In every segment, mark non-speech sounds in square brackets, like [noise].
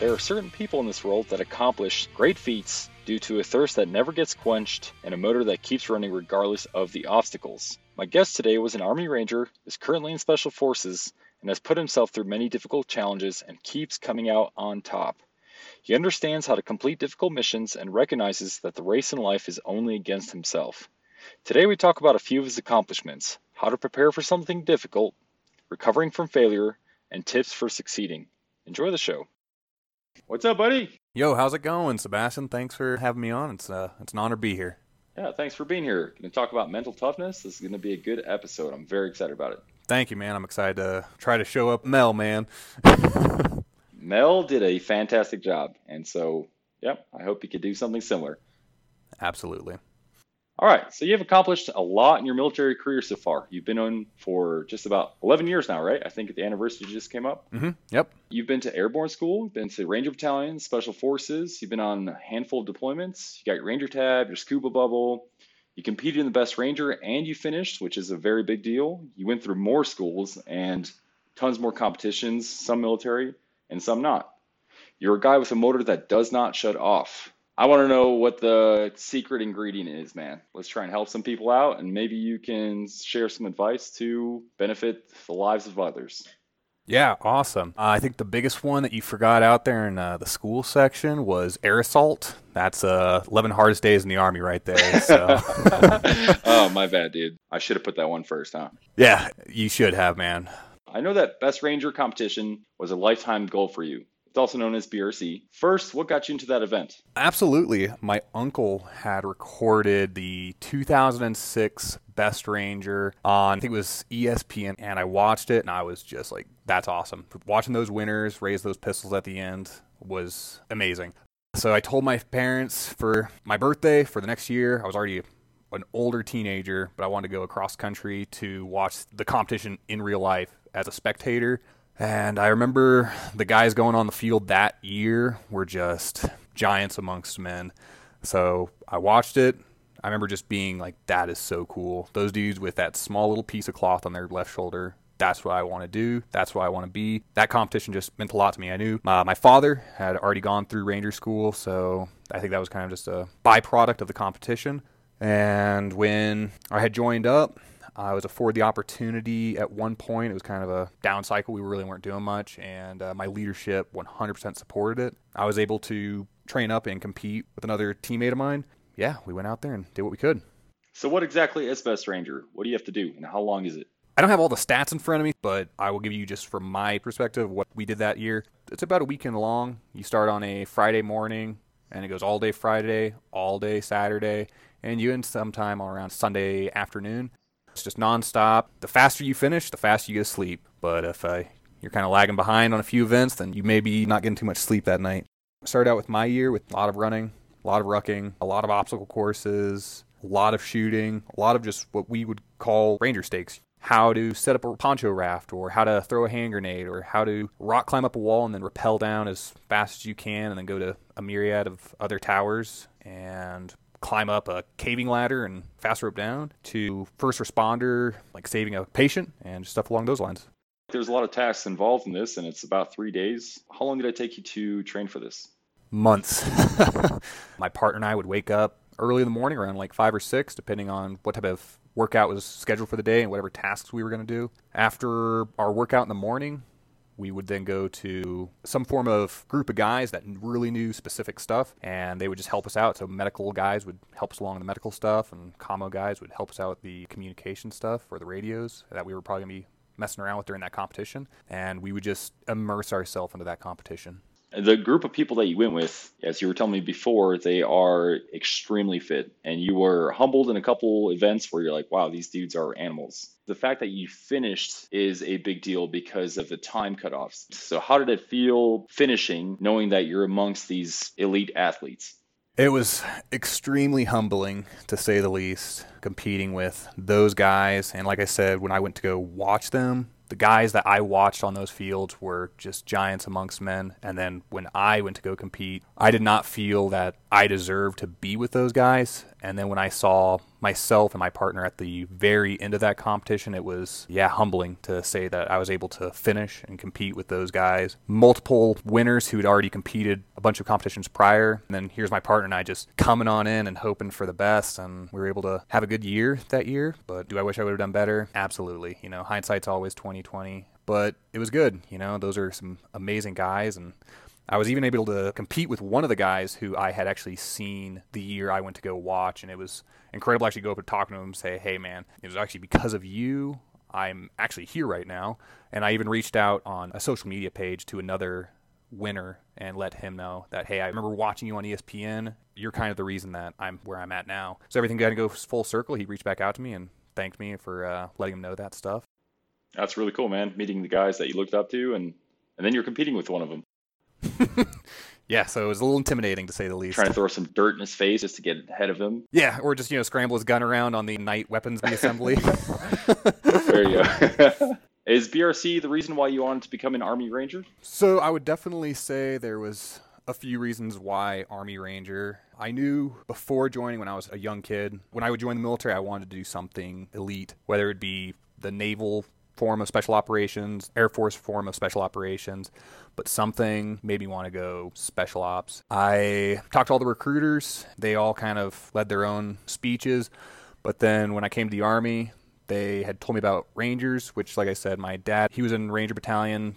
There are certain people in this world that accomplish great feats due to a thirst that never gets quenched and a motor that keeps running regardless of the obstacles. My guest today was an Army Ranger, is currently in Special Forces, and has put himself through many difficult challenges and keeps coming out on top. He understands how to complete difficult missions and recognizes that the race in life is only against himself. Today we talk about a few of his accomplishments, how to prepare for something difficult, recovering from failure, and tips for succeeding. Enjoy the show. What's up, buddy? Yo, how's it going, Sebastian? Thanks for having me on. It's uh, it's an honor to be here. Yeah, thanks for being here. Going to talk about mental toughness. This is going to be a good episode. I'm very excited about it. Thank you, man. I'm excited to try to show up Mel, man. [laughs] Mel did a fantastic job, and so, yep, I hope he could do something similar. Absolutely. All right, so you've accomplished a lot in your military career so far. You've been on for just about 11 years now, right? I think the anniversary just came up. Mm-hmm. Yep. You've been to airborne school, you've been to Ranger Battalion, Special Forces, you've been on a handful of deployments. You got your Ranger tab, your scuba bubble. You competed in the Best Ranger and you finished, which is a very big deal. You went through more schools and tons more competitions, some military and some not. You're a guy with a motor that does not shut off. I want to know what the secret ingredient is, man. Let's try and help some people out, and maybe you can share some advice to benefit the lives of others. Yeah, awesome. Uh, I think the biggest one that you forgot out there in uh, the school section was air assault. That's uh, 11 hardest days in the army right there. So. [laughs] oh, my bad, dude. I should have put that one first, huh? Yeah, you should have, man. I know that Best Ranger competition was a lifetime goal for you. Also known as BRC. First, what got you into that event? Absolutely. My uncle had recorded the 2006 Best Ranger on, I think it was ESPN, and I watched it and I was just like, that's awesome. Watching those winners raise those pistols at the end was amazing. So I told my parents for my birthday for the next year, I was already an older teenager, but I wanted to go across country to watch the competition in real life as a spectator. And I remember the guys going on the field that year were just giants amongst men. So I watched it. I remember just being like, that is so cool. Those dudes with that small little piece of cloth on their left shoulder. That's what I want to do. That's what I want to be. That competition just meant a lot to me. I knew uh, my father had already gone through Ranger School, so I think that was kind of just a byproduct of the competition. And when I had joined up, I was afforded the opportunity at one point. It was kind of a down cycle. We really weren't doing much, and uh, my leadership 100% supported it. I was able to train up and compete with another teammate of mine. Yeah, we went out there and did what we could. So, what exactly is Best Ranger? What do you have to do, and how long is it? I don't have all the stats in front of me, but I will give you just from my perspective what we did that year. It's about a weekend long. You start on a Friday morning, and it goes all day Friday, all day Saturday, and you end sometime around Sunday afternoon. It's just nonstop. The faster you finish, the faster you get to sleep. But if uh, you're kind of lagging behind on a few events, then you may be not getting too much sleep that night. Started out with my year with a lot of running, a lot of rucking, a lot of obstacle courses, a lot of shooting, a lot of just what we would call ranger stakes. How to set up a poncho raft, or how to throw a hand grenade, or how to rock climb up a wall and then rappel down as fast as you can and then go to a myriad of other towers and climb up a caving ladder and fast rope down to first responder, like saving a patient and stuff along those lines. There's a lot of tasks involved in this, and it's about three days. How long did it take you to train for this? Months. [laughs] My partner and I would wake up early in the morning, around like five or six, depending on what type of workout was scheduled for the day and whatever tasks we were going to do. After our workout in the morning, we would then go to some form of group of guys that really knew specific stuff and they would just help us out. So medical guys would help us along the medical stuff and commo guys would help us out with the communication stuff or the radios that we were probably going to be messing around with during that competition. And we would just immerse ourselves into that competition. The group of people that you went with, as you were telling me before, they are extremely fit. And you were humbled in a couple events where you're like, wow, these dudes are animals. The fact that you finished is a big deal because of the time cutoffs. So, how did it feel finishing knowing that you're amongst these elite athletes? It was extremely humbling, to say the least, competing with those guys. And like I said, when I went to go watch them, the guys that I watched on those fields were just giants amongst men. And then when I went to go compete, I did not feel that I deserved to be with those guys. And then when I saw myself and my partner at the very end of that competition, it was, yeah, humbling to say that I was able to finish and compete with those guys. Multiple winners who had already competed a bunch of competitions prior. And then here's my partner and I just coming on in and hoping for the best. And we were able to have a good year that year. But do I wish I would have done better? Absolutely. You know, hindsight's always 2020. But it was good. You know, those are some amazing guys. And I was even able to compete with one of the guys who I had actually seen the year I went to go watch, and it was incredible actually go up and talk to him and say, "Hey, man, it was actually because of you I'm actually here right now." And I even reached out on a social media page to another winner and let him know that, "Hey, I remember watching you on ESPN. You're kind of the reason that I'm where I'm at now." So everything got to go full circle. He reached back out to me and thanked me for uh, letting him know that stuff. That's really cool, man. Meeting the guys that you looked up to, and and then you're competing with one of them. [laughs] yeah, so it was a little intimidating to say the least. Trying to throw some dirt in his face just to get ahead of him. Yeah, or just you know scramble his gun around on the night weapons assembly. [laughs] there you go. [laughs] Is BRC the reason why you wanted to become an Army Ranger? So I would definitely say there was a few reasons why Army Ranger. I knew before joining when I was a young kid, when I would join the military, I wanted to do something elite, whether it be the naval form of special operations, Air Force form of special operations, but something made me want to go special ops. I talked to all the recruiters. They all kind of led their own speeches. But then when I came to the Army, they had told me about Rangers, which, like I said, my dad, he was in Ranger Battalion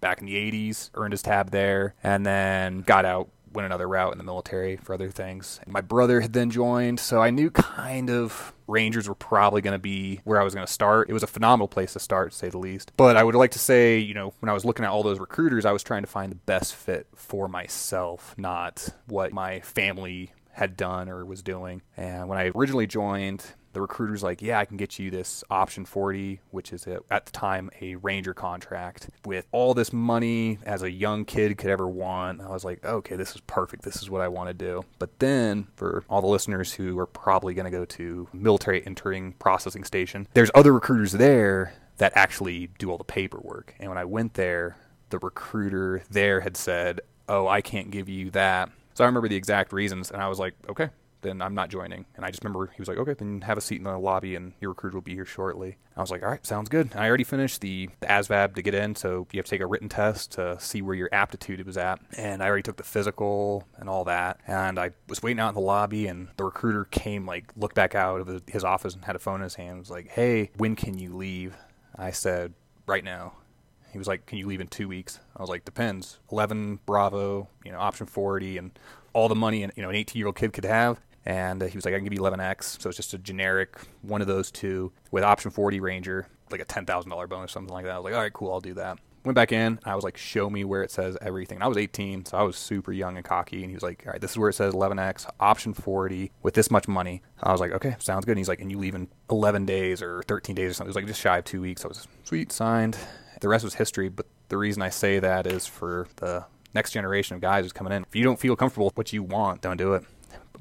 back in the 80s, earned his tab there, and then got out went another route in the military for other things. My brother had then joined, so I knew kind of Rangers were probably going to be where I was going to start. It was a phenomenal place to start, to say the least. But I would like to say, you know, when I was looking at all those recruiters, I was trying to find the best fit for myself, not what my family had done or was doing. And when I originally joined, the recruiter's like, yeah, I can get you this option 40, which is a, at the time a Ranger contract with all this money as a young kid could ever want. I was like, okay, this is perfect. This is what I want to do. But then for all the listeners who are probably going to go to military entering processing station, there's other recruiters there that actually do all the paperwork. And when I went there, the recruiter there had said, oh, I can't give you that. So I remember the exact reasons, and I was like, okay, then I'm not joining. And I just remember he was like, okay, then have a seat in the lobby and your recruiter will be here shortly. I was like, all right, sounds good. And I already finished the, the ASVAB to get in, so you have to take a written test to see where your aptitude was at. And I already took the physical and all that. And I was waiting out in the lobby, and the recruiter came, like, looked back out of his office and had a phone in his hand. was like, hey, when can you leave? I said, right now. He was like, "Can you leave in two weeks?" I was like, "Depends. Eleven Bravo, you know, option forty, and all the money you know an 18 year old kid could have and uh, he was like, I can give you 11x. So it's just a generic one of those two with option 40 Ranger, like a $10,000 bonus, or something like that. I was like, all right, cool, I'll do that. Went back in. I was like, show me where it says everything. And I was 18, so I was super young and cocky. And he was like, all right, this is where it says 11x, option 40 with this much money. I was like, okay, sounds good. And he's like, and you leave in 11 days or 13 days or something. It was like just shy of two weeks. I was sweet, signed. The rest was history. But the reason I say that is for the next generation of guys who's coming in. If you don't feel comfortable with what you want, don't do it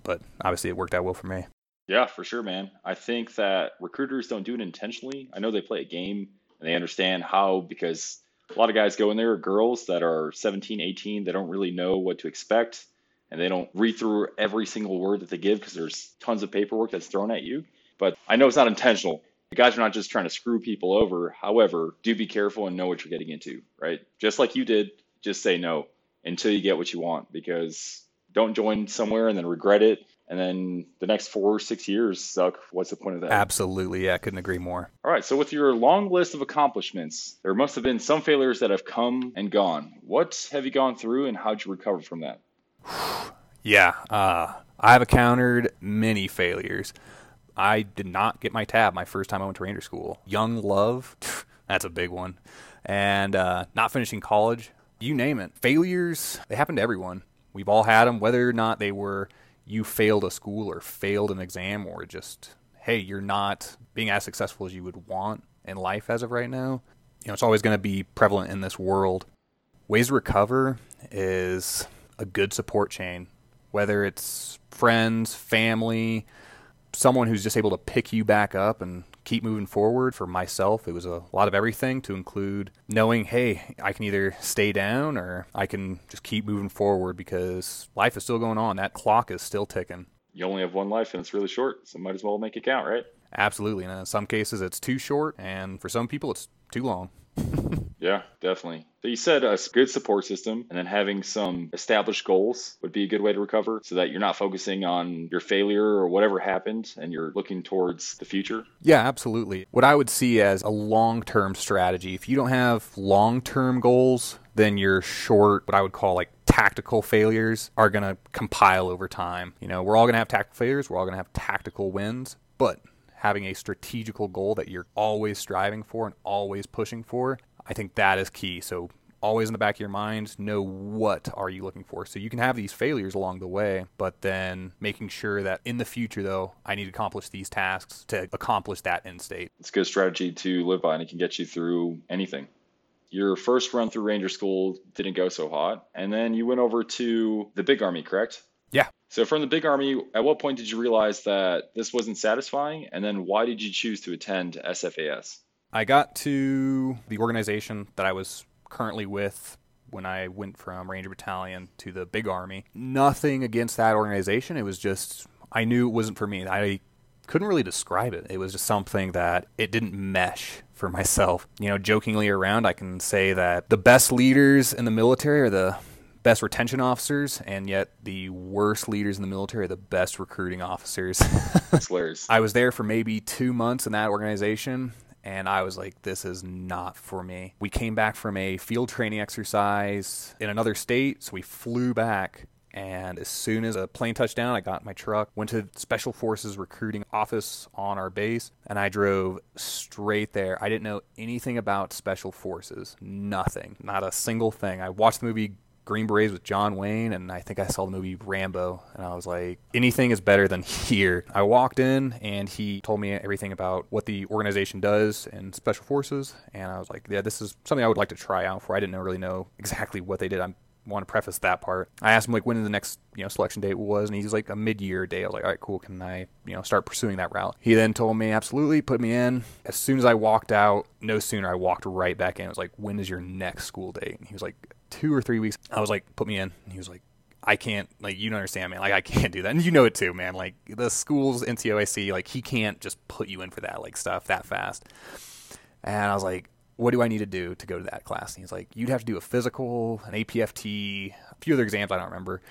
but obviously it worked out well for me. Yeah, for sure, man. I think that recruiters don't do it intentionally. I know they play a game and they understand how because a lot of guys go in there, girls that are 17, 18, they don't really know what to expect and they don't read through every single word that they give because there's tons of paperwork that's thrown at you. But I know it's not intentional. The guys are not just trying to screw people over. However, do be careful and know what you're getting into, right? Just like you did, just say no until you get what you want because don't join somewhere and then regret it and then the next four or six years suck. What's the point of that? Absolutely. Yeah, I couldn't agree more. All right. So, with your long list of accomplishments, there must have been some failures that have come and gone. What have you gone through and how'd you recover from that? [sighs] yeah. Uh, I've encountered many failures. I did not get my tab my first time I went to Ranger School. Young love, [sniffs] that's a big one. And uh, not finishing college, you name it. Failures, they happen to everyone. We've all had them, whether or not they were you failed a school or failed an exam or just, hey, you're not being as successful as you would want in life as of right now. You know, it's always going to be prevalent in this world. Ways to recover is a good support chain, whether it's friends, family, someone who's just able to pick you back up and keep moving forward. For myself, it was a lot of everything to include knowing, hey, I can either stay down or I can just keep moving forward because life is still going on. That clock is still ticking. you only have one life and it's really short, so might as well make it count, right? Absolutely. And in some cases, it's too short, and for some people, it's too long. [laughs] Yeah, definitely. So you said a good support system and then having some established goals would be a good way to recover so that you're not focusing on your failure or whatever happened and you're looking towards the future. Yeah, absolutely. What I would see as a long term strategy, if you don't have long term goals, then your short, what I would call like tactical failures, are going to compile over time. You know, we're all going to have tactical failures, we're all going to have tactical wins, but having a strategical goal that you're always striving for and always pushing for I think that is key. So always in the back of your mind, know what are you looking for. So you can have these failures along the way, but then making sure that in the future, though, I need to accomplish these tasks to accomplish that end state. It's a good strategy to live by, and it can get you through anything. Your first run through Ranger School didn't go so hot, and then you went over to the Big Army, correct? Yeah. So from the Big Army, at what point did you realize that this wasn't satisfying, and then why did you choose to attend SFAS? I got to the organization that I was currently with when I went from Ranger Battalion to the Big Army. Nothing against that organization. It was just, I knew it wasn't for me. I couldn't really describe it. It was just something that it didn't mesh for [laughs] myself. You know, jokingly around, I can say that the best leaders in the military are the best retention officers, and yet the worst leaders in the military are the best recruiting officers. [laughs] I was there for maybe two months in that organization, and I was like, this is not for me. We came back from a field training exercise in another state, so we flew back. And as soon as a plane touched down, I got in my truck, went to Special Forces recruiting office on our base, and I drove straight there. I didn't know anything about Special Forces, nothing, not a single thing. I watched the movie Green Berets with John Wayne, and I think I saw the movie Rambo, and I was like, anything is better than [laughs] here. I walked in, and he told me everything about what the organization does and special forces, and I was like, yeah, this is something I would like to try out for. I didn't really know exactly what they did. I want to preface that part. I asked him like when the next you know selection date was, and he's like a mid-year day. I was like, all right, cool. Can I you know start pursuing that route? He then told me absolutely, put me in. As soon as I walked out, no sooner I walked right back in. I was like, when is your next school date? And he was like, two or three weeks. I was like, put me in. And he was like, I can't, like, you don't understand, man. Like, I can't do that. And you know it too, man. Like, the school's NCOIC, like, he can't just put you in for that, like, stuff that fast. And I was like, what do I need to do to go to that class? And he's like, you'd have to do a physical, an APFT, a few other exams I don't remember.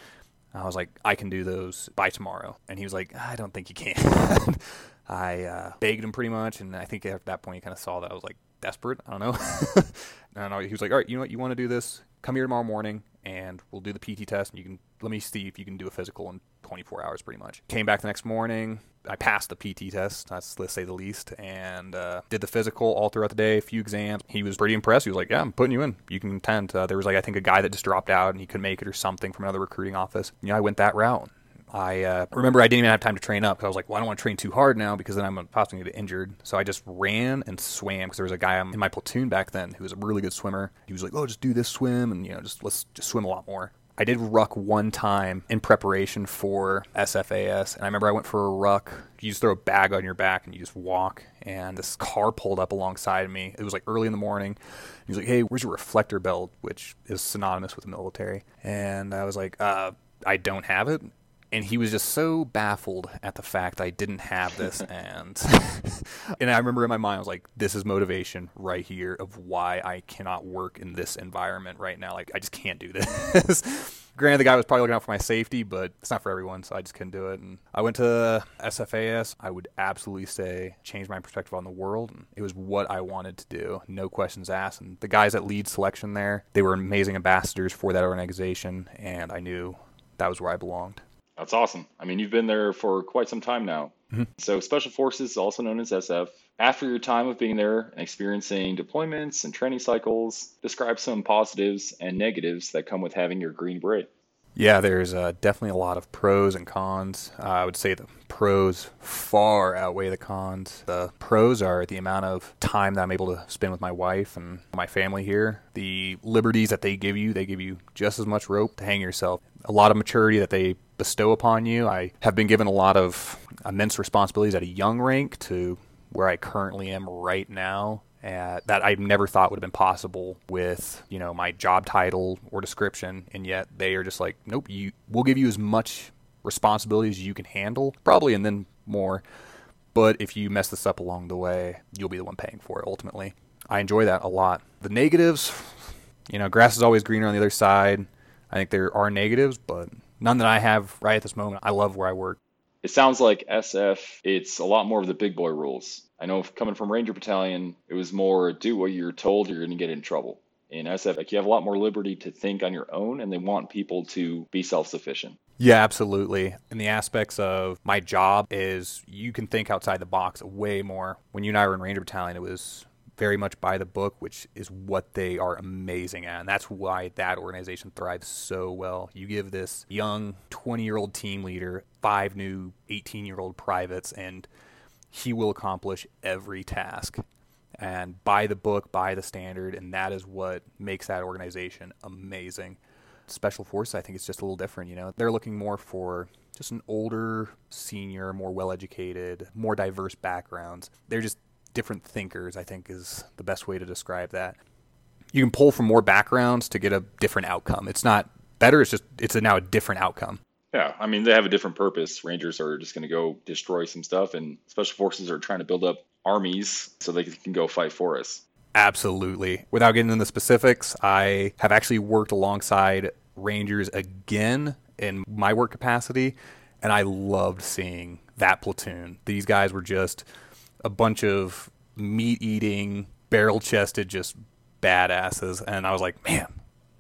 I was like, I can do those by tomorrow. And he was like, I don't think you can. [laughs] I uh, begged him pretty much, and I think at that point he kind of saw that I was like desperate. I don't know. [laughs] I don't know. He was like, all right, you know what? You want to do this? Come here tomorrow morning and we'll do the PT test and you can let me see if you can do a physical in 24 hours pretty much. Came back the next morning. I passed the PT test, that's let's say the least, and uh, did the physical all throughout the day, a few exams. He was pretty impressed. He was like, "Yeah, I'm putting you in. You can attend." Uh, there was like I think a guy that just dropped out and he couldn't make it or something from another recruiting office. You know, I went that route. I uh, remember I didn't even have time to train up because I was like, well, I don't want to train too hard now because then I'm possibly going to get injured. So I just ran and swam because there was a guy in my platoon back then who was a really good swimmer. He was like, oh, just do this swim and, you know, just let's just swim a lot more. I did ruck one time in preparation for SFAS, and I remember I went for a ruck. You just throw a bag on your back and you just walk. And this car pulled up alongside me. It was like early in the morning. He was like, "Hey, where's your reflector belt?" Which is synonymous with the military. And I was like, uh, "I don't have it." And he was just so baffled at the fact I didn't have this [laughs] and and I remember in my mind I was like this is motivation right here of why I cannot work in this environment right now. Like I just can't do this. [laughs] Granted the guy was probably looking out for my safety but it's not for everyone so I just couldn't do it. And I went to SFAS I would absolutely say change my perspective on the world. And it was what I wanted to do. No questions asked. And the guys that lead selection there they were amazing ambassadors for that organization and I knew that was where I belonged that's awesome. I mean, you've been there for quite some time now. Mm-hmm. So, Special Forces, also known as SF, after your time of being there and experiencing deployments and training cycles, describe some positives and negatives that come with having your Green Beret. Yeah, there's uh, definitely a lot of pros and cons. Uh, I would say the pros far outweigh the cons. The pros are the amount of time that I'm able to spend with my wife and my family here. The liberties that they give you, they give you just as much rope to hang yourself. A lot of maturity that they bestow upon you. I have been given a lot of immense responsibilities at a young rank to where I currently am right now. That I never thought would have been possible with you know my job title or description, and yet they are just like, nope, you we'll give you as much responsibilities you can handle, probably, and then more. But if you mess this up along the way, you'll be the one paying for it ultimately. I enjoy that a lot. The negatives, you know, grass is always greener on the other side. I think there are negatives, but none that I have right at this moment. I love where I work. It sounds like SF, it's a lot more of the big boy rules. I know coming from Ranger Battalion, it was more do what you're told, you're going to get in trouble. In SF, like you have a lot more liberty to think on your own, and they want people to be self sufficient. Yeah, absolutely. And the aspects of my job is you can think outside the box way more. When you and I were in Ranger Battalion, it was very much by the book, which is what they are amazing at. And that's why that organization thrives so well. You give this young 20 year old team leader five new 18 year old privates, and he will accomplish every task. And by the book, by the standard, and that is what makes that organization amazing. Special Forces, I think it's just a little different. You know, they're looking more for just an older, senior, more well educated, more diverse backgrounds. They're just different thinkers, I think is the best way to describe that. You can pull from more backgrounds to get a different outcome. It's not better, it's just it's a, now a different outcome. Yeah, I mean they have a different purpose. Rangers are just going to go destroy some stuff, and special forces are trying to build up armies so they can go fight for us. Absolutely. Without getting into the specifics, I have actually worked alongside Rangers again in my work capacity, and I loved seeing that platoon. These guys were just a bunch of meat eating, barrel chested, just badasses. And I was like, man,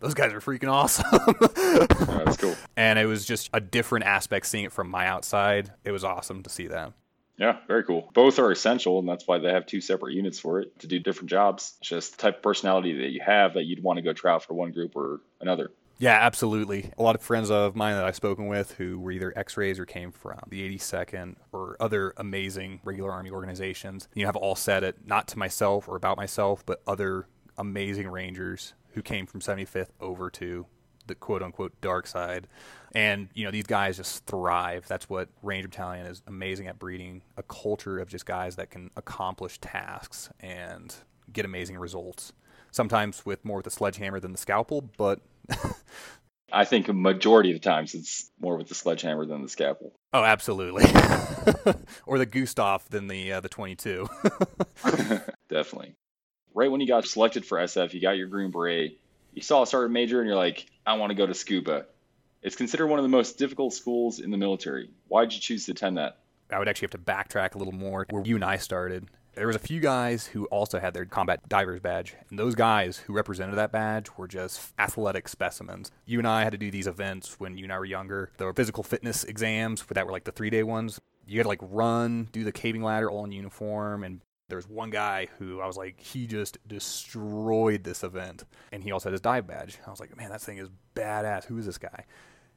those guys are freaking awesome. [laughs] yeah, that's cool. And it was just a different aspect seeing it from my outside. It was awesome to see that. Yeah, very cool. Both are essential, and that's why they have two separate units for it to do different jobs. It's just the type of personality that you have that you'd want to go try out for one group or another. Yeah, absolutely. A lot of friends of mine that I've spoken with who were either X-rays or came from the 82nd or other amazing regular Army organizations, you know, have all said it, not to myself or about myself, but other amazing Rangers who came from 75th over to the quote unquote dark side. And, you know, these guys just thrive. That's what Ranger Battalion is amazing at breeding a culture of just guys that can accomplish tasks and get amazing results. Sometimes with more with the sledgehammer than the scalpel, but [laughs] I think a majority of the times it's more with the sledgehammer than the scalpel. Oh, absolutely. [laughs] or the Gustav than the uh, the 22. [laughs] Definitely. Right when you got selected for SF, you got your Green Beret. You saw a sergeant major and you're like, I want to go to scuba. It's considered one of the most difficult schools in the military. Why'd you choose to attend that? I would actually have to backtrack a little more where you and I started there was a few guys who also had their combat divers badge, and those guys who represented that badge were just athletic specimens. You and I had to do these events when you and I were younger. The physical fitness exams that were like the three day ones. You had to like run, do the caving ladder all in uniform, and there was one guy who I was like, he just destroyed this event, and he also had his dive badge. I was like, man, that thing is badass. Who is this guy?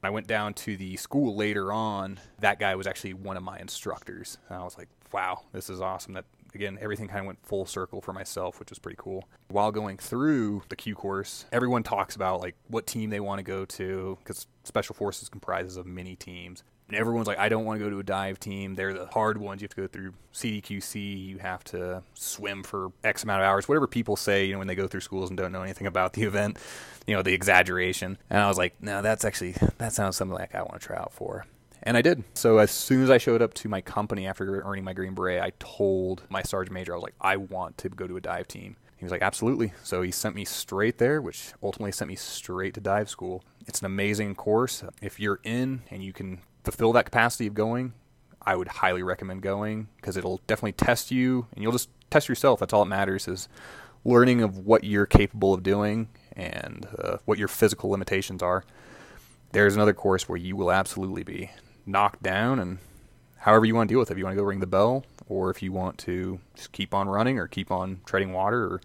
I went down to the school later on. That guy was actually one of my instructors. And I was like, wow, this is awesome. That again, everything kind of went full circle for myself, which was pretty cool. While going through the Q course, everyone talks about like what team they want to go to because Special Forces comprises of many teams. And everyone's like, I don't want to go to a dive team. They're the hard ones. You have to go through CDQC. You have to swim for X amount of hours. Whatever people say, you know, when they go through schools and don't know anything about the [laughs] event, you know, the exaggeration. And I was like, no, that's actually, that sounds something like I want to try out for. And I did. So as soon as I showed up to my company after earning my Green Beret, I told my sergeant major, I was like, I want to go to a dive team. He was like, absolutely. So he sent me straight there, which ultimately sent me straight to dive school. It's an amazing course. If you're in and you can fulfill that capacity of going, I would highly recommend going because it'll definitely test you and you'll just test yourself. That's all that matters is learning of what you're capable of doing and uh, what your physical limitations are. There's another course where you will absolutely be knocked down and however you want to deal with it. If you want to go ring the bell or if you want to just keep on running or keep on treading water. Or,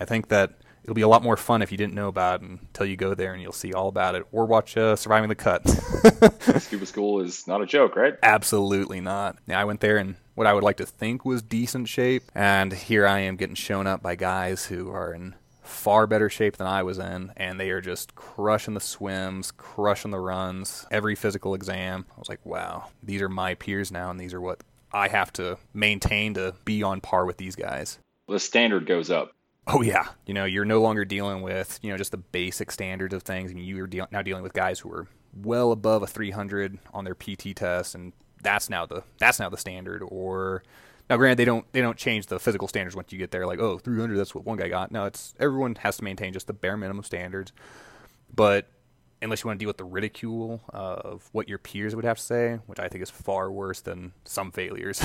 I think that it'll be a lot more fun if you didn't know about it until you go there and you'll see all about it or watch uh, Surviving the Cut. [laughs] Scuba school is not a joke, right? Absolutely not. Yeah, I went there in what I would like to think was decent shape, and here I am getting shown up by guys who are in far better shape than I was in, and they are just crushing the swims, crushing the runs, every physical exam. I was like, wow, these are my peers now, and these are what I have to maintain to be on par with these guys. The standard goes up. Oh yeah, you know you're no longer dealing with you know just the basic standards of things, I and you are de- now dealing with guys who are well above a 300 on their PT test, and that's now the that's now the standard. Or now, granted, they don't they don't change the physical standards once you get there. Like, oh, 300, that's what one guy got. No, it's everyone has to maintain just the bare minimum standards. But unless you want to deal with the ridicule of what your peers would have to say, which I think is far worse than some failures.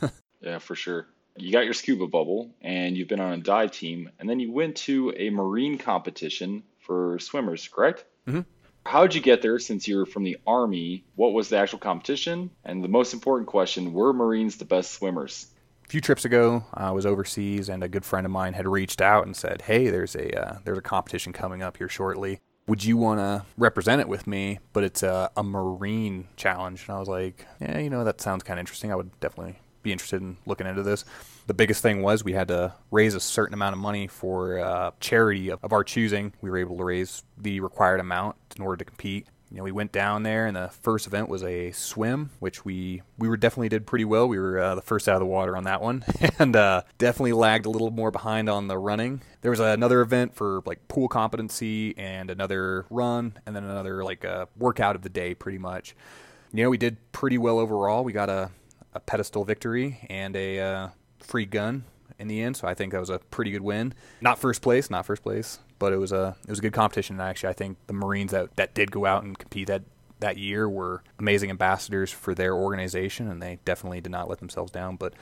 [laughs] yeah, for sure. You got your scuba bubble and you've been on a dive team, and then you went to a marine competition for swimmers, correct? Mm-hmm. How'd you get there since you're from the Army? What was the actual competition? And the most important question were Marines the best swimmers? A few trips ago, I was overseas, and a good friend of mine had reached out and said, "Hey, there's a uh, there's a competition coming up here shortly would you want to represent it with me? But it's a, a marine challenge. And I was like, yeah, you know, that sounds kind of interesting. I would definitely be interested in looking into this. The biggest thing was we had to raise a certain amount of money for uh, charity of, of our choosing. We were able to raise the required amount in order to compete you know, we went down there, and the first event was a swim, which we we were definitely did pretty well. We were uh, the first out of the water on that one, [laughs] and uh, definitely lagged a little more behind on the running. There was another event for like pool competency, and another run, and then another like uh, workout of the day, pretty much. You know, we did pretty well overall. We got a, a pedestal victory and a uh, free gun in the end, so I think that was a pretty good win. Not first place, not first place, but it was a it was a good competition. And actually, I think the Marines that that did go out and compete that that year were amazing ambassadors for their organization, and they definitely did not let themselves down. But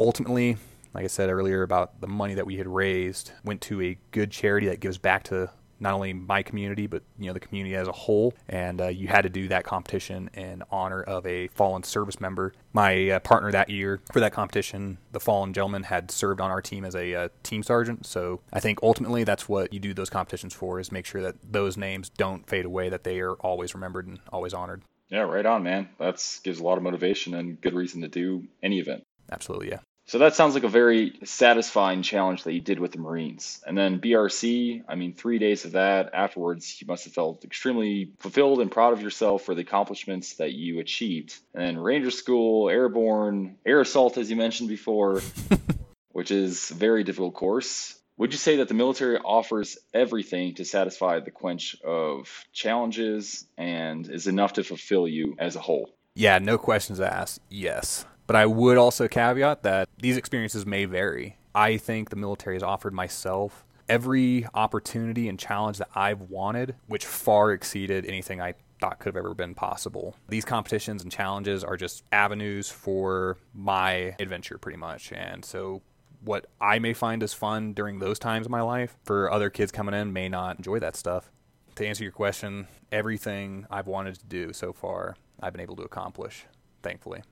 ultimately, like I said earlier about the money that we had raised, went to a good charity that gives back to not only my community but you know the community as a whole. And uh, you had to do that competition in honor of a fallen service member. My uh, partner that year for that competition, the fallen gentleman, had served on our team as a uh, team sergeant. So I think ultimately that's what you do those competitions for is make sure that those names don't fade away, that they are always remembered and always honored. Yeah, right on, man. That gives a lot of motivation and good reason to do any event. Absolutely, yeah. So that sounds like a very satisfying challenge that you did with the Marines. And then BRC, I mean, three days of that afterwards, you must have felt extremely fulfilled and proud of yourself for the accomplishments that you achieved. And Ranger School, Airborne, Air Assault, as you mentioned before, [laughs] which is a very difficult course. Would you say that the military offers everything to satisfy the quench of challenges and is enough to fulfill you as a whole? Yeah, no questions asked. Yes. But I would also caveat that these experiences may vary. I think the military has offered myself every opportunity and challenge that I've wanted, which far exceeded anything I thought could have ever been possible. These competitions and challenges are just avenues for my adventure, pretty much. And so, what I may find as fun during those times of my life, for other kids coming in, may not enjoy that stuff. To answer your question, everything I've wanted to do so far, I've been able to accomplish, thankfully.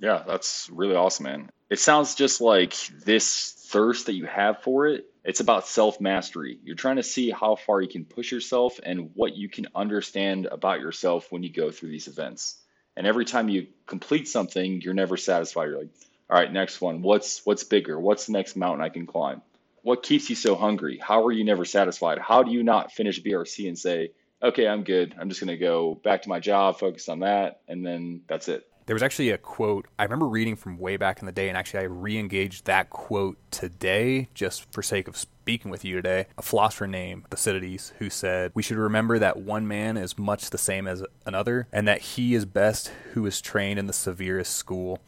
Yeah, that's really awesome, man. It sounds just like this thirst that you have for it. It's about self mastery. You're trying to see how far you can push yourself and what you can understand about yourself when you go through these events. And every time you complete something, you're never satisfied. You're like, all right, next one. What's what's bigger? What's the next mountain I can climb? What keeps you so hungry? How are you never satisfied? How do you not finish BRC and say, okay, I'm good. I'm just going to go back to my job, focus on that, and then that's it. There was actually a quote I remember reading from way back in the day, and actually I re-engaged that quote today just for sake of speaking with you today. A philosopher named Thucydides who said, "We should remember that one man is much the same as another, and that he is best who is trained in the severest school."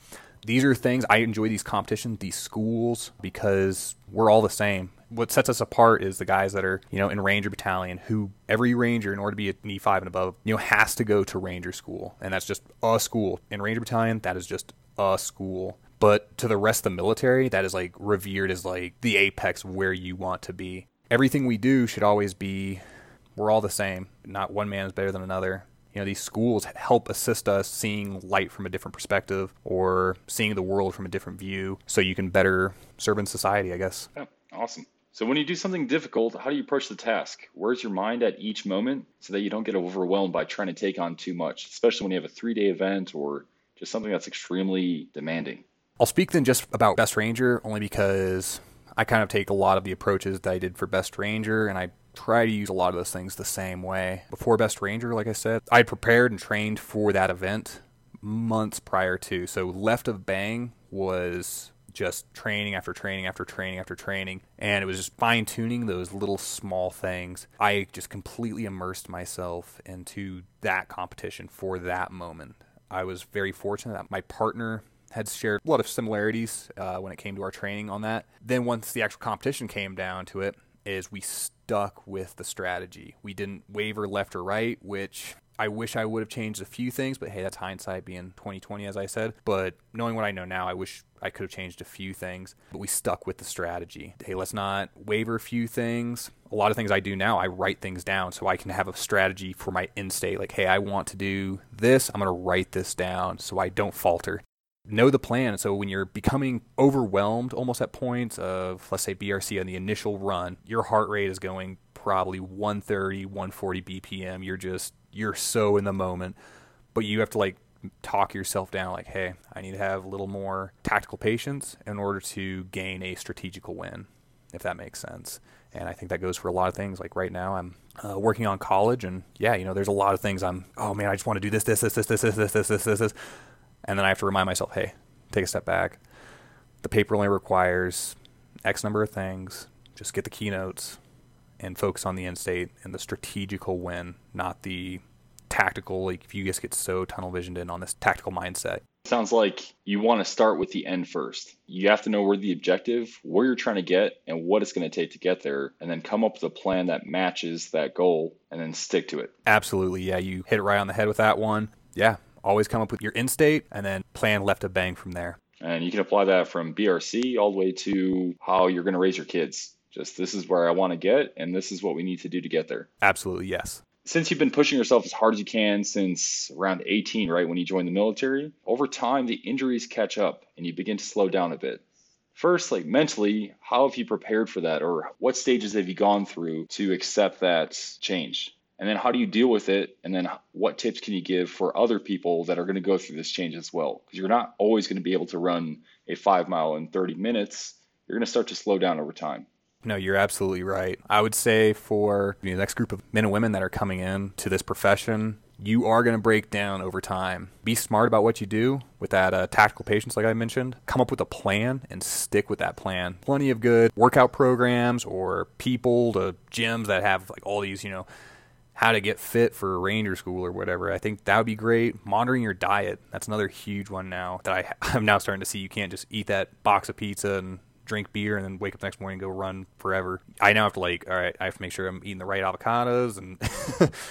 These are things I enjoy these competitions, these schools, because we're all the same what sets us apart is the guys that are, you know, in Ranger Battalion who every Ranger, in order to be an E5 and above, you know, has to go to Ranger School. And that's just a school. In Ranger Battalion, that is just a school. But to the rest of the military, that is like revered as like the apex where you want to be. Everything we do should always be we're all the same. Not one man is better than another. You know, these schools help assist us seeing light from a different perspective or seeing the world from a different view so you can better serve in society, I guess. Yeah, awesome. So when you do something difficult, how do you approach the task? Where's your mind at each moment so that you don't get overwhelmed by trying to take on too much, especially when you have a three day event or just something that's extremely demanding? I'll speak then just about Best Ranger only because I kind of take a lot of the approaches that I did for Best Ranger and I try to use a lot of those things the same way. Before Best Ranger, like I said, I prepared and trained for that event months prior to. So Left of Bang was just training after training after training after training. And it was just fine tuning those little small things. I just completely immersed myself into that competition for that moment. I was very fortunate that my partner had shared a lot of similarities uh, when it came to our training on that. Then once the actual competition came down to it, is we stuck with the strategy. We didn't waver left or right, which I wish I would have changed a few things, but hey, that's hindsight being 2020, as I said. But knowing what I know now, I wish I could have changed a few things, but we stuck with the strategy. Hey, let's not waver a few things. A lot of things I do now, I write things down so I can have a strategy for my end state. Like, hey, I want to do this. I'm going to write this down so I don't falter know the plan. So when you're becoming overwhelmed almost at points of, let's say, BRC on the initial run, your heart rate is going probably 130, 140 BPM. You're just, you're so in the moment. But you have to like talk yourself down, like, hey, I need to have a little more tactical patience in order to gain a strategical win, if that makes sense. And I think that goes for a lot of things. Like right now, I'm uh, working on college, and yeah, you know, there's a lot of things I'm, oh man, I just want to do this, this, this, this, this, this, this, this, this, this, this and then I have to remind myself, hey, take a step back. The paper only requires X number of things. Just get the keynotes and focus on the end state and the strategical win, not the tactical. Like if you just get so tunnel visioned in on this tactical mindset. Sounds like you want to start with the end first. You have to know where the objective, where you're trying to get, and what it's going to take to get there, and then come up with a plan that matches that goal and then stick to it. Absolutely. Yeah, you hit it right on the head with that one. Yeah, always come up with your end state and then plan left of bang from there. And you can apply that from BRC all the way to how you're going to raise your kids. Just this is where I want to get, and this is what we need to do to get there. Absolutely, yes. Since you've been pushing yourself as hard as you can since around 18, right, when you joined the military, over time the injuries catch up and you begin to slow down a bit. First, like mentally, how have you prepared for that, or what stages have you gone through to accept that change? And then how do you deal with it and then what tips can you give for other people that are going to go through this change as well because you're not always going to be able to run a five mile in 30 minutes you're going to start to slow down over time no, you're absolutely right. I would say for the next group of men and women that are coming in to this profession, you are going to break down over time. Be smart about what you do with that uh, tactical patience, like I mentioned. Come up with a plan and stick with that plan. Plenty of good workout programs or people to gyms that have like all these, you know, how to get fit for ranger school or whatever. I think that would be great. Monitoring your diet. That's another huge one now that I, [laughs] I'm now starting to see. You can't just eat that box of pizza and drink beer and then wake up the next morning and go run forever. I now have to like, all right, I have to make sure I'm eating the right avocados and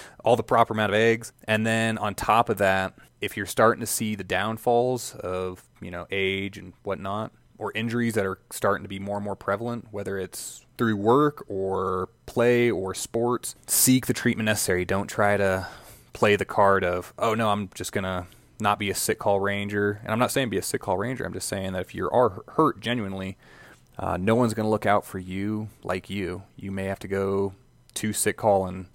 [laughs] all the proper amount of eggs. And then on top of that, if you're starting to see the downfalls of, you know, age and whatnot, or injuries that are starting to be more and more prevalent, whether it's through work or play or sports, seek the treatment necessary. Don't try to play the card of, oh no, I'm just going to not be a sick call ranger. And I'm not saying be a sick call ranger. I'm just saying that if you are hurt genuinely, uh, no one's going to look out for you like you. You may have to go to sick call and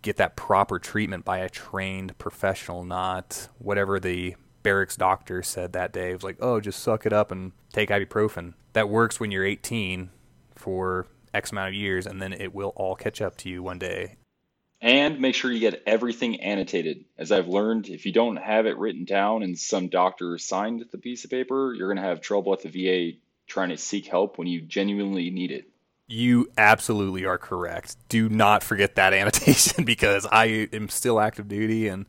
get that proper treatment by a trained professional, not whatever the barracks doctor said that day. It was like, oh, just suck it up and take ibuprofen. That works when you're 18 for X amount of years, and then it will all catch up to you one day. And make sure you get everything annotated. As I've learned, if you don't have it written down and some doctor signed the piece of paper, you're going to have trouble at the VA trying to seek help when you genuinely need it. You absolutely are correct. Do not forget that [laughs] annotation because I am still active duty and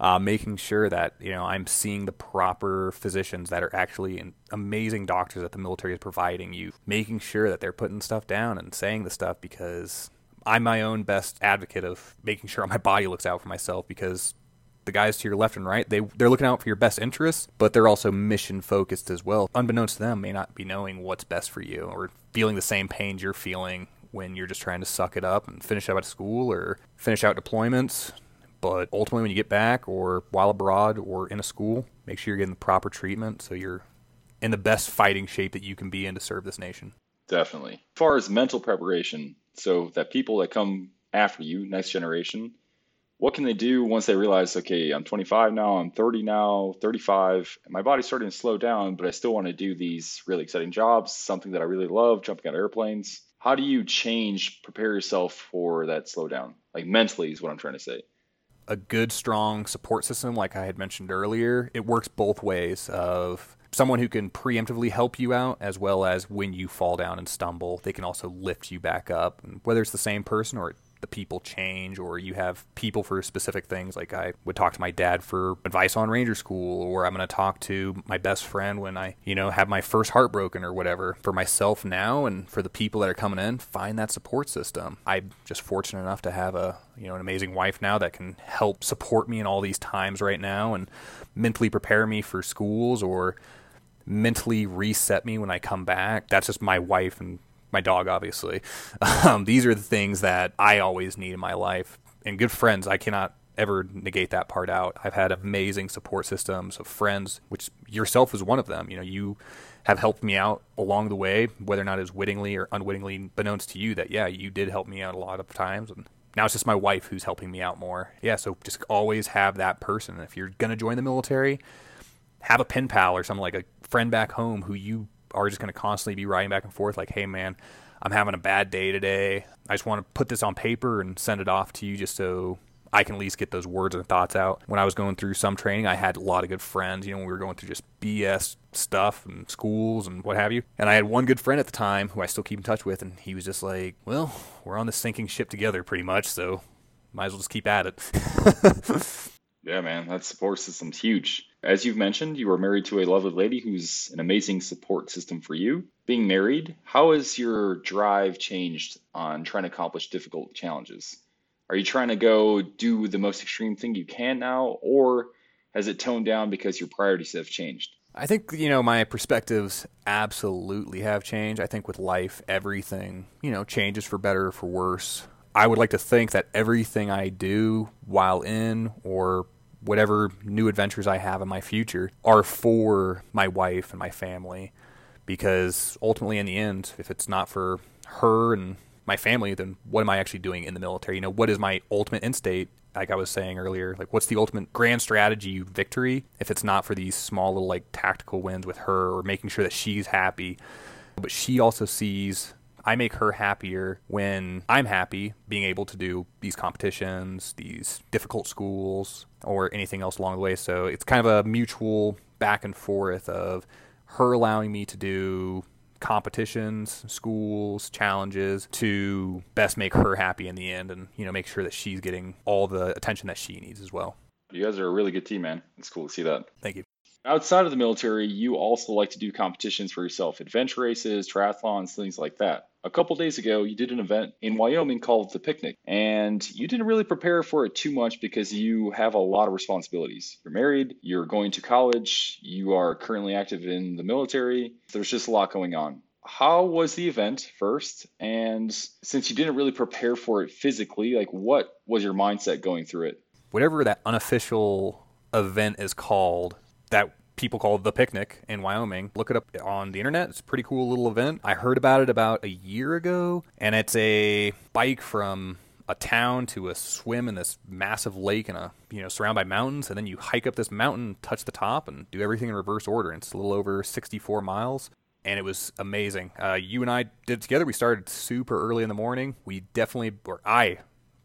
uh, making sure that you know I'm seeing the proper physicians that are actually amazing doctors that the military is providing you, making sure that they're putting stuff down and saying the stuff because I'm my own best advocate of making sure [laughs] my body looks out for myself because the guys to your left and right, they they're looking out for your best interests, but they're also mission focused as well. Unbeknownst to them, may not be knowing what's best for you or feeling the same pains you're feeling when you're just trying to suck it up and finish out at school or finish out deployments. But ultimately, when you get back or while abroad or in a school, make sure you're getting the proper treatment so you're in the best fighting shape that you can be in to serve this nation. Definitely. As far as mental preparation, so that people that come after you, next generation, what can they do once they realize, okay, I'm 25 now, I'm 30 now, 35, my body's starting to slow down, but I still want to do these really exciting jobs, something that I really love, jumping out of airplanes. How do you change, prepare yourself for that slowdown? Like mentally is what I'm trying to say a good strong support system like i had mentioned earlier it works both ways of someone who can preemptively help you out as well as when you fall down and stumble, they can also lift you back up. And whether it's the same person or the people change or you have people for specific things like I would talk to my dad for advice on ranger school or I'm going to talk to my best friend when I you know have my first heart broken or whatever for myself now and for the people that are coming in find that support system I'm just fortunate enough to have a you know an amazing wife now that can help support me in all these times right now and mentally prepare me for schools or mentally reset me when I come back. That's just my wife and my dog, obviously. [laughs] Um, these are the things that I always need in my life. And good friends, I cannot ever negate that part out. I've had amazing support systems of friends, which yourself is one of them. You know, you have helped me out along the way, whether or not it's wittingly or unwittingly beknownst to you that, yeah, you did help me out a lot of times. And now it's just my wife who's helping me out more. Yeah, so just always have that person. If you're going to join the military, have a pen pal or something like a friend back home who you are just going to constantly be writing back and forth like, hey, man, I'm having a bad day today. I just want to put this on paper and send it off to you just so I can at least get those words and thoughts out. When I was going through some training, I had a lot of good friends. You know, we were going through just BS stuff and schools and what have you. And I had one good friend at the time who I still keep in touch with, and he was just like, well, we're on the sinking ship together pretty much, so might as well just keep at it. [laughs] Yeah, man, that support system's huge. As you've mentioned, you are married to a lovely lady who's an amazing support system for you. Being married, how has your drive changed on trying to accomplish difficult challenges? Are you trying to go do the most extreme thing you can now, or has it toned down because your priorities have changed? I think, you know, my perspectives absolutely have changed. I think with life, everything, you know, changes for better or for worse. I would like to think that everything I do while in or whatever new adventures I have in my future are for my wife and my family. Because ultimately, in the end, if it's not for her and my family, then what am I actually doing in the military? You know, what is my ultimate end state? Like I was saying earlier, like what's the ultimate grand strategy victory if it's not for these small little like tactical wins with her or making sure that she's happy? But she also sees I make her happier when I'm happy being able to do these competitions, these difficult schools, or anything else along the way. So it's kind of a mutual back and forth of her allowing me to do competitions, schools, challenges to best make her happy in the end and, you know, make sure that she's getting all the attention that she needs as well. You guys are a really good team, man. It's cool to see that. Thank you. Outside of the military, you also like to do competitions for yourself, adventure races, triathlons, things like that. A couple days ago, you did an event in Wyoming called The Picnic, and you didn't really prepare for it too much because you have a lot of responsibilities. You're married, you're going to college, you are currently active in the military. There's just a lot going on. How was the event first? And since you didn't really prepare for it physically, like what was your mindset going through it? Whatever that unofficial event is called, that people call the picnic in Wyoming. Look it up on the internet. It's a pretty cool little event. I heard about it about a year ago, and it's a bike from a town to a swim in this massive lake and a you know surrounded by mountains and then you hike up this mountain touch the top and do everything in reverse order and it's a little over 64 miles and it was amazing uh, you and i did it together we started super early in the morning we definitely or i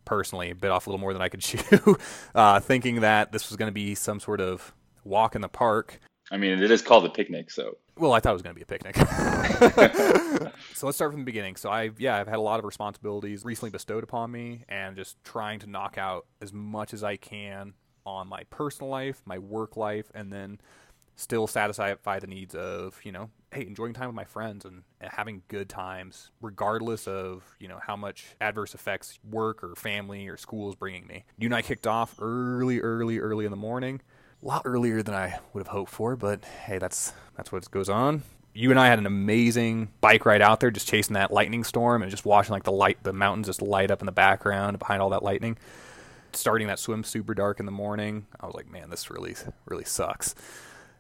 personally bit off a little more than i could [laughs] chew uh, thinking that this was going to be some sort of walk in the park. I mean, it is called a picnic, so. Well, I thought it was going to be a picnic. [laughs] so let's start from the beginning. So I, yeah, I've had a lot of responsibilities recently bestowed upon me, and just trying to knock out as much as I can on my personal life, my work life, and then still satisfy the needs of you know hey enjoying time with my friends and having good times regardless of you know how much adverse effects work or family or school is bringing me you and i kicked off early early early in the morning a lot earlier than I would have hoped for, but hey, that's that's what goes on. You and I had an amazing bike ride out there, just chasing that lightning storm and just watching like the light, the mountains just light up in the background behind all that lightning. Starting that swim super dark in the morning, I was like, man, this really really sucks.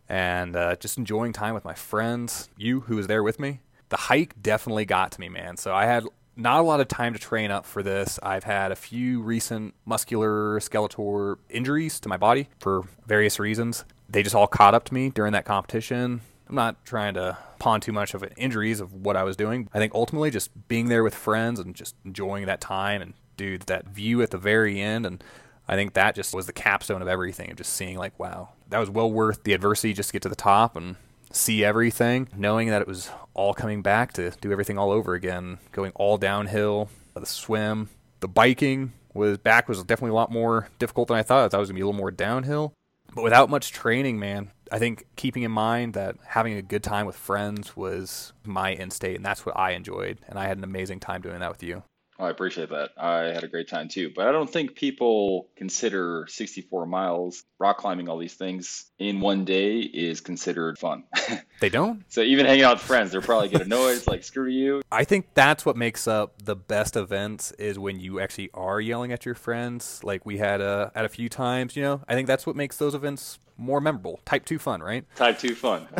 And uh, just enjoying time with my friends. You, who was there with me, the hike definitely got to me, man. So I had not a lot of time to train up for this. I've had a few recent muscular skeletal injuries to my body for various reasons. They just all caught up to me during that competition. I'm not trying to pawn too much of injuries of what I was doing. I think ultimately just being there with friends and just enjoying that time and dude, that view at the very end and I think that just was the capstone of everything of just seeing like, wow, that was well worth the adversity just to get to the top and see everything, knowing that it was all coming back to do everything all over again, going all downhill, the swim, the biking was back was definitely a lot more difficult than I thought. I thought it was gonna be a little more downhill. But without much training, man, I think keeping in mind that having a good time with friends was my end state, and that's what I enjoyed. And I had an amazing time doing that with you. Oh, I appreciate that. I had a great time too. But I don't think people consider 64 miles, rock climbing, all these things in one day is considered fun. [laughs] they don't? So even hanging out with friends, they're probably get annoyed. It's like, screw you. I think that's what makes up the best events is when you actually are yelling at your friends, like we had uh, at a few times, you know? I think that's what makes those events more memorable. Type 2 fun, right? Type 2 fun. [laughs]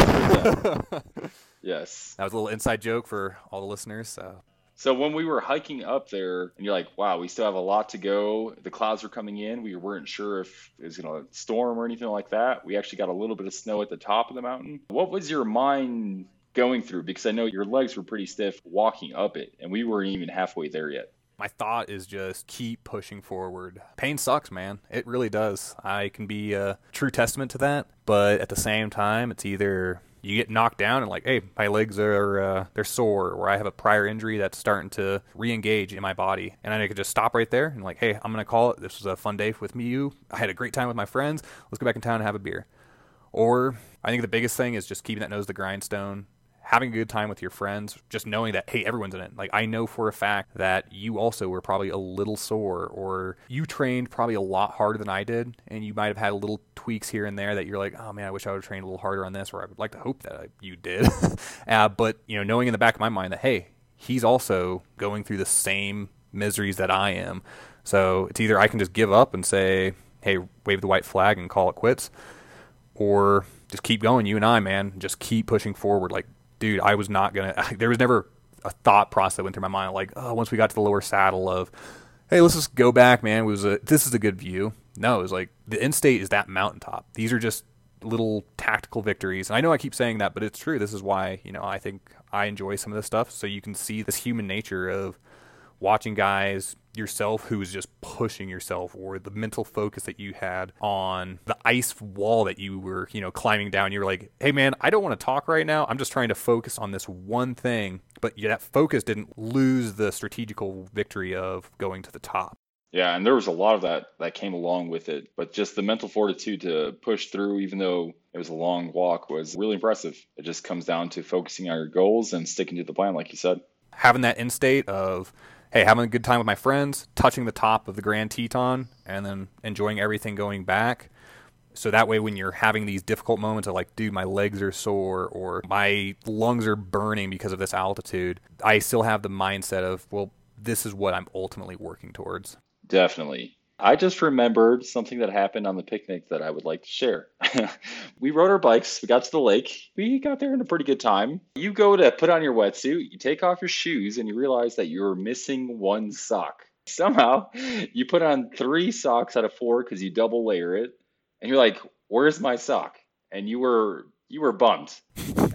yes. That was a little inside joke for all the listeners. So so when we were hiking up there, and you're like, "Wow, we still have a lot to go." The clouds were coming in. We weren't sure if it was going to storm or anything like that. We actually got a little bit of snow at the top of the mountain. What was your mind going through? Because I know your legs were pretty stiff walking up it, and we weren't even halfway there yet. My thought is just keep pushing forward. Pain sucks, man. It really does. I can be a true testament to that, but at the same time, it's either you get knocked down and like, hey, my legs are uh, they're sore, or I have a prior injury that's starting to re-engage in my body, and I could just stop right there and like, hey, I'm gonna call it. This was a fun day with me, you. I had a great time with my friends. Let's go back in town and have a beer. Or I think the biggest thing is just keeping that nose to the grindstone, having a good time with your friends, just knowing that, hey, everyone's in it. Like, I know for a fact that you also were probably a little sore, or you trained probably a lot harder than I did, and you might have had little tweaks here and there that you're like, oh man, I wish I would have trained a little harder on this, or I would like to hope that you did. [laughs] uh, but, you know, knowing in the back of my mind that, hey, he's also going through the same miseries that I am. So it's either I can just give up and say, hey, wave the white flag and call it quits, or just keep going. You and I, man, just keep pushing forward. Like dude, I was not gonna. [laughs] There was never a thought process that went through my mind like, oh, once we got to the lower saddle of, hey, let's just go back, man. It was a this is a good view. No, it was like the end state is that mountaintop. These are just little tactical victories. And I know I keep saying that, but it's true. This is why, you know, I think I enjoy some of this stuff. So you can see this human nature of watching guys yourself who was just pushing yourself or the mental focus that you had on the ice wall that you were you know climbing down. You were like hey man i don't want to talk right now. I'm just trying to focus on this one thing. But that focus didn't lose the strategical victory of going to the top. Yeah and there was a lot of that that came along with it. But just the mental fortitude to push through even though it was a long walk was really impressive. It just comes down to focusing on your goals and sticking to the plan like you said. Having that end state of hey, having a good time with my friends, touching the top of the Grand Teton, and then enjoying everything going back. So that way, when you're having these difficult moments of like, dude, my legs are sore or my lungs are burning because of this altitude, I still have the mindset of, well, this is what I'm ultimately working towards. Definitely. I just remembered something that happened on the picnic that I would like to share. [laughs] we rode our bikes, we got to the lake, we got there in a pretty good time. You go to put on your wetsuit, you take off your shoes, and you realize that you're missing one sock. Somehow, you put on three socks out of four because you double layer it, and you're like, Where's my sock? And you were you were bummed.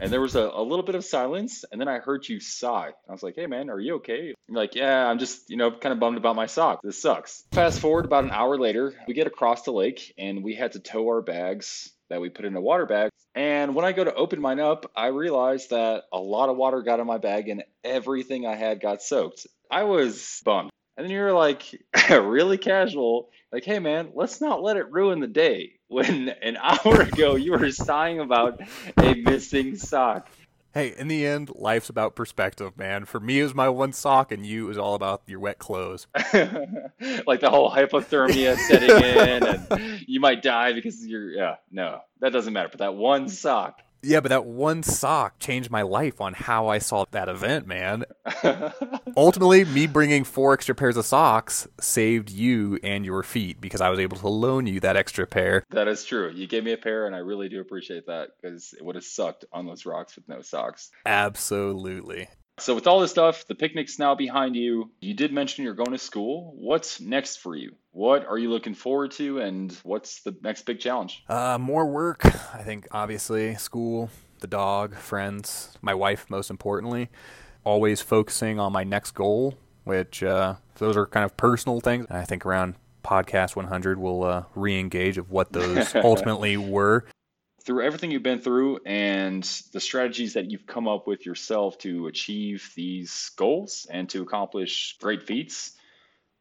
And there was a, a little bit of silence, and then I heard you sigh. I was like, hey man, are you okay? Like, yeah, I'm just, you know, kind of bummed about my sock. This sucks. Fast forward about an hour later, we get across the lake and we had to tow our bags that we put in a water bag. And when I go to open mine up, I realized that a lot of water got in my bag and everything I had got soaked. I was bummed. And then you're like, [laughs] really casual, like, hey man, let's not let it ruin the day [laughs] when an hour ago you were sighing about a missing sock. Hey, in the end, life's about perspective, man. For me, it was my one sock, and you, it was all about your wet clothes. [laughs] like the whole hypothermia setting in, and you might die because you're, yeah, no, that doesn't matter. But that one sock yeah, but that one sock changed my life on how I saw that event, man. [laughs] Ultimately, me bringing four extra pairs of socks saved you and your feet because I was able to loan you that extra pair. That is true. You gave me a pair, and I really do appreciate that because it would have sucked on those rocks with no socks. Absolutely. So, with all this stuff, the picnic's now behind you. You did mention you're going to school. What's next for you? What are you looking forward to, and what's the next big challenge? Uh, more work. I think, obviously, school, the dog, friends, my wife, most importantly. Always focusing on my next goal, which uh, those are kind of personal things. I think around podcast 100 we'll uh, re-engage of what those [laughs] ultimately were through everything you've been through and the strategies that you've come up with yourself to achieve these goals and to accomplish great feats,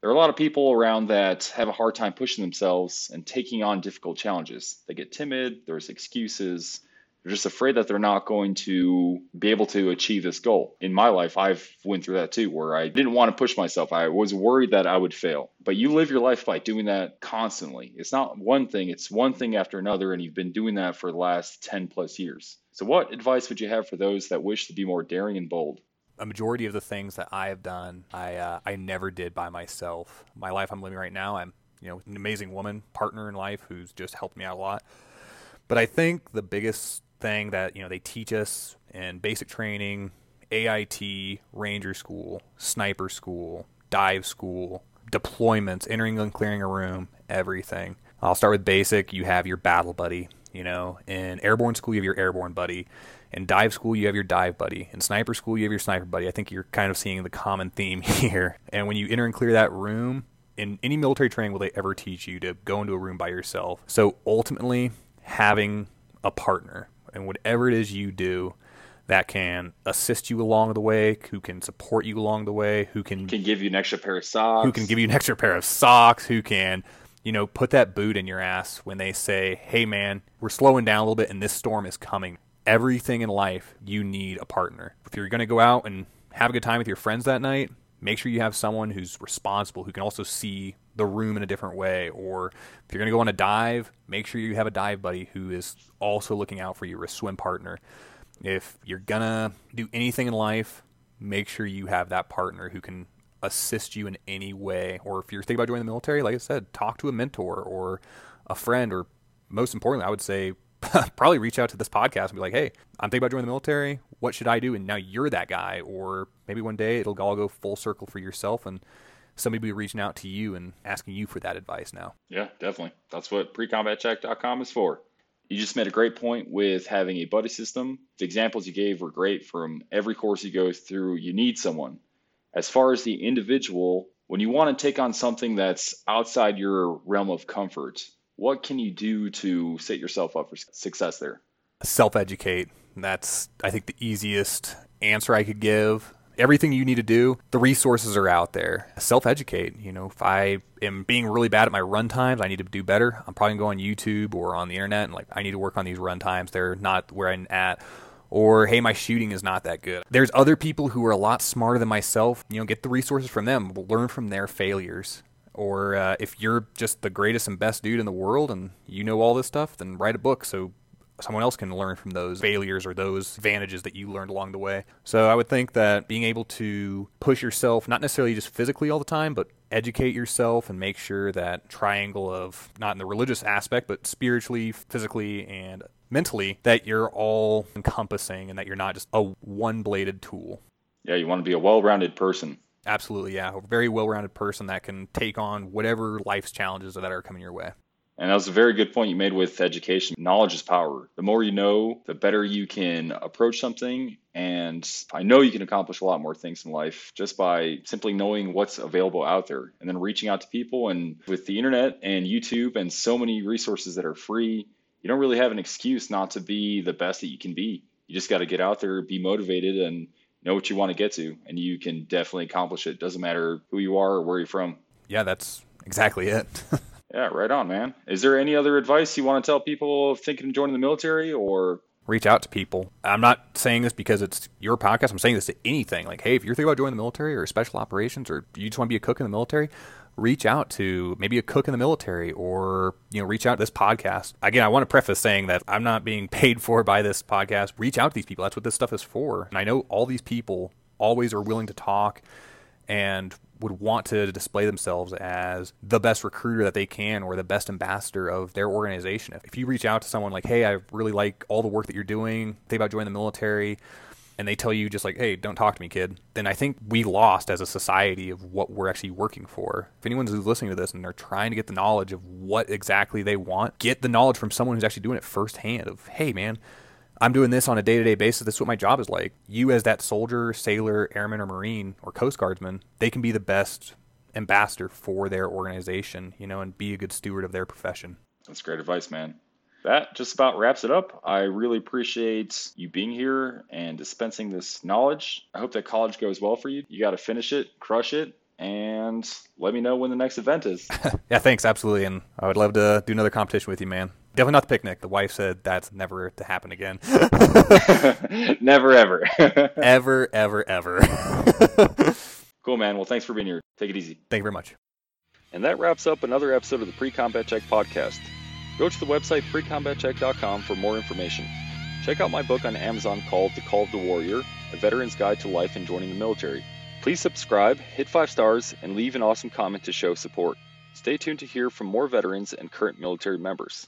there are a lot of people around that have a hard time pushing themselves and taking on difficult challenges. They get timid, there's excuses, they're just afraid that they're not going to be able to achieve this goal. In my life, I've went through that too, where I didn't want to push myself. I was worried that I would fail. But you live your life by doing that constantly. It's not one thing, it's one thing after another, and you've been doing that for the last 10 plus years. So, what advice would you have for those that wish to be more daring and bold? a majority of the things that I have done, I uh, I never did by myself. My life I'm living right now, I'm you know an amazing woman, partner in life who's just helped me out a lot. But I think the biggest thing that you know they teach us in basic training, AIT, Ranger School, Sniper School, Dive School, deployments, entering and clearing a room, everything. I'll start with basic. You have your battle buddy. You know, in airborne school, you have your airborne buddy. In dive school, you have your dive buddy. In sniper school, you have your sniper buddy. I think you're kind of seeing the common theme [laughs] here. And when you enter and clear that room, in any military training will they ever teach you to go into a room by yourself. So ultimately, having a partner and whatever it is you do that can assist you along the way, who can support you along the way, who can can give you an extra pair of socks, who can give you an extra pair of socks, who can you know put that boot in your ass when they say, "Hey man, we're slowing down a little bit and this storm is coming." Everything in life, you need a partner. If you're going to go out and have a good time with your friends that night, make sure you have someone who's responsible who can also see the room in a different way. Or if you're going to go on a dive, make sure you have a dive buddy who is also looking out for you, or a swim partner. If you're going to do anything in life, make sure you have that partner who can assist you in any way. Or if you're thinking about joining the military, like I said, talk to a mentor or a friend, or most importantly, I would say [laughs] probably reach out to this podcast and be like, hey, I'm thinking about joining the military. What should I do? And now you're that guy. Or maybe one day it'll all go full circle for yourself and somebody will be reaching out to you and asking you for that advice now. Yeah, definitely. That's what precombatcheck.com is for. You just made a great point with having a buddy system. The examples you gave were great from every course you go through. You need someone. As far as the individual, when you want to take on something that's outside your realm of comfort, what can you do to set yourself up for success there? Self educate. That's, I think, the easiest answer I could give everything you need to do, the resources are out there. Self educate. You know, if I am being really bad at my run times, I need to do better. I'm probably going to go on YouTube or on the internet and like, I need to work on these run times. They're not where I'm at. Or, hey, my shooting is not that good. There's other people who are a lot smarter than myself. You know, get the resources from them, learn from their failures. Or uh, if you're just the greatest and best dude in the world and you know all this stuff, then write a book so someone else can learn from those failures or those advantages that you learned along the way. So I would think that being able to push yourself, not necessarily just physically all the time, but educate yourself and make sure that triangle of not in the religious aspect, but spiritually, physically, and mentally, that you're all encompassing and that you're not just a one bladed tool. Yeah, you want to be a well rounded person. Absolutely, yeah. A very well rounded person that can take on whatever life's challenges that are coming your way. And that was a very good point you made with education. Knowledge is power. The more you know, the better you can approach something. And I know you can accomplish a lot more things in life just by simply knowing what's available out there and then reaching out to people. And with the internet and YouTube and so many resources that are free, you don't really have an excuse not to be the best that you can be. You just got to get out there, be motivated, and know what you want to get to. And you can definitely accomplish it. Doesn't matter who you are or where you're from. Yeah, that's exactly it. [laughs] Yeah, right on, man. Is there any other advice you want to tell people thinking of joining the military or reach out to people. I'm not saying this because it's your podcast. I'm saying this to anything. Like, hey, if you're thinking about joining the military or special operations or you just want to be a cook in the military, reach out to maybe a cook in the military or, you know, reach out to this podcast. Again, I want to preface saying that I'm not being [laughs] paid for by this podcast. Reach out to these people. That's what this stuff is for. And I know all these people always are willing to talk and would want to display themselves as the best recruiter that they can or the best ambassador of their organization. If you reach out to someone like, hey, I really like all the work that you're doing, think about joining the military, and they tell you just like, hey, don't talk to me, kid, then I think we lost as a society of what we're actually working for. If anyone's listening to this and they're trying to get the knowledge of what exactly they want, get the knowledge from someone who's actually doing it firsthand of, hey, man, I'm doing this on a day to day basis. This is what my job is like. You, as that soldier, sailor, airman, or marine, or Coast Guardsman, they can be the best ambassador for their organization, you know, and be a good steward of their profession. That's great advice, man. that just about wraps it up. I really appreciate you being here and dispensing this knowledge. I hope that college goes well for you. You got to finish it, crush it, and let me know when the next event is. [laughs] yeah, thanks, absolutely. And I would love to do another competition with you, man. Definitely not the picnic. The wife said that's never to happen again. [laughs] never, [laughs] ever. ever, ever, ever. [laughs] cool, man. Well, thanks for being here. Take it easy. Thank you very much. And that wraps up another episode of the Pre Combat Check podcast. Go to the website precombatcheck.com for more information. Check out my book on Amazon called The Call of the Warrior A Veteran's Guide to Life and Joining the Military. Please subscribe, hit five stars, and leave an awesome comment to show support. Stay tuned to hear from more veterans and current military members.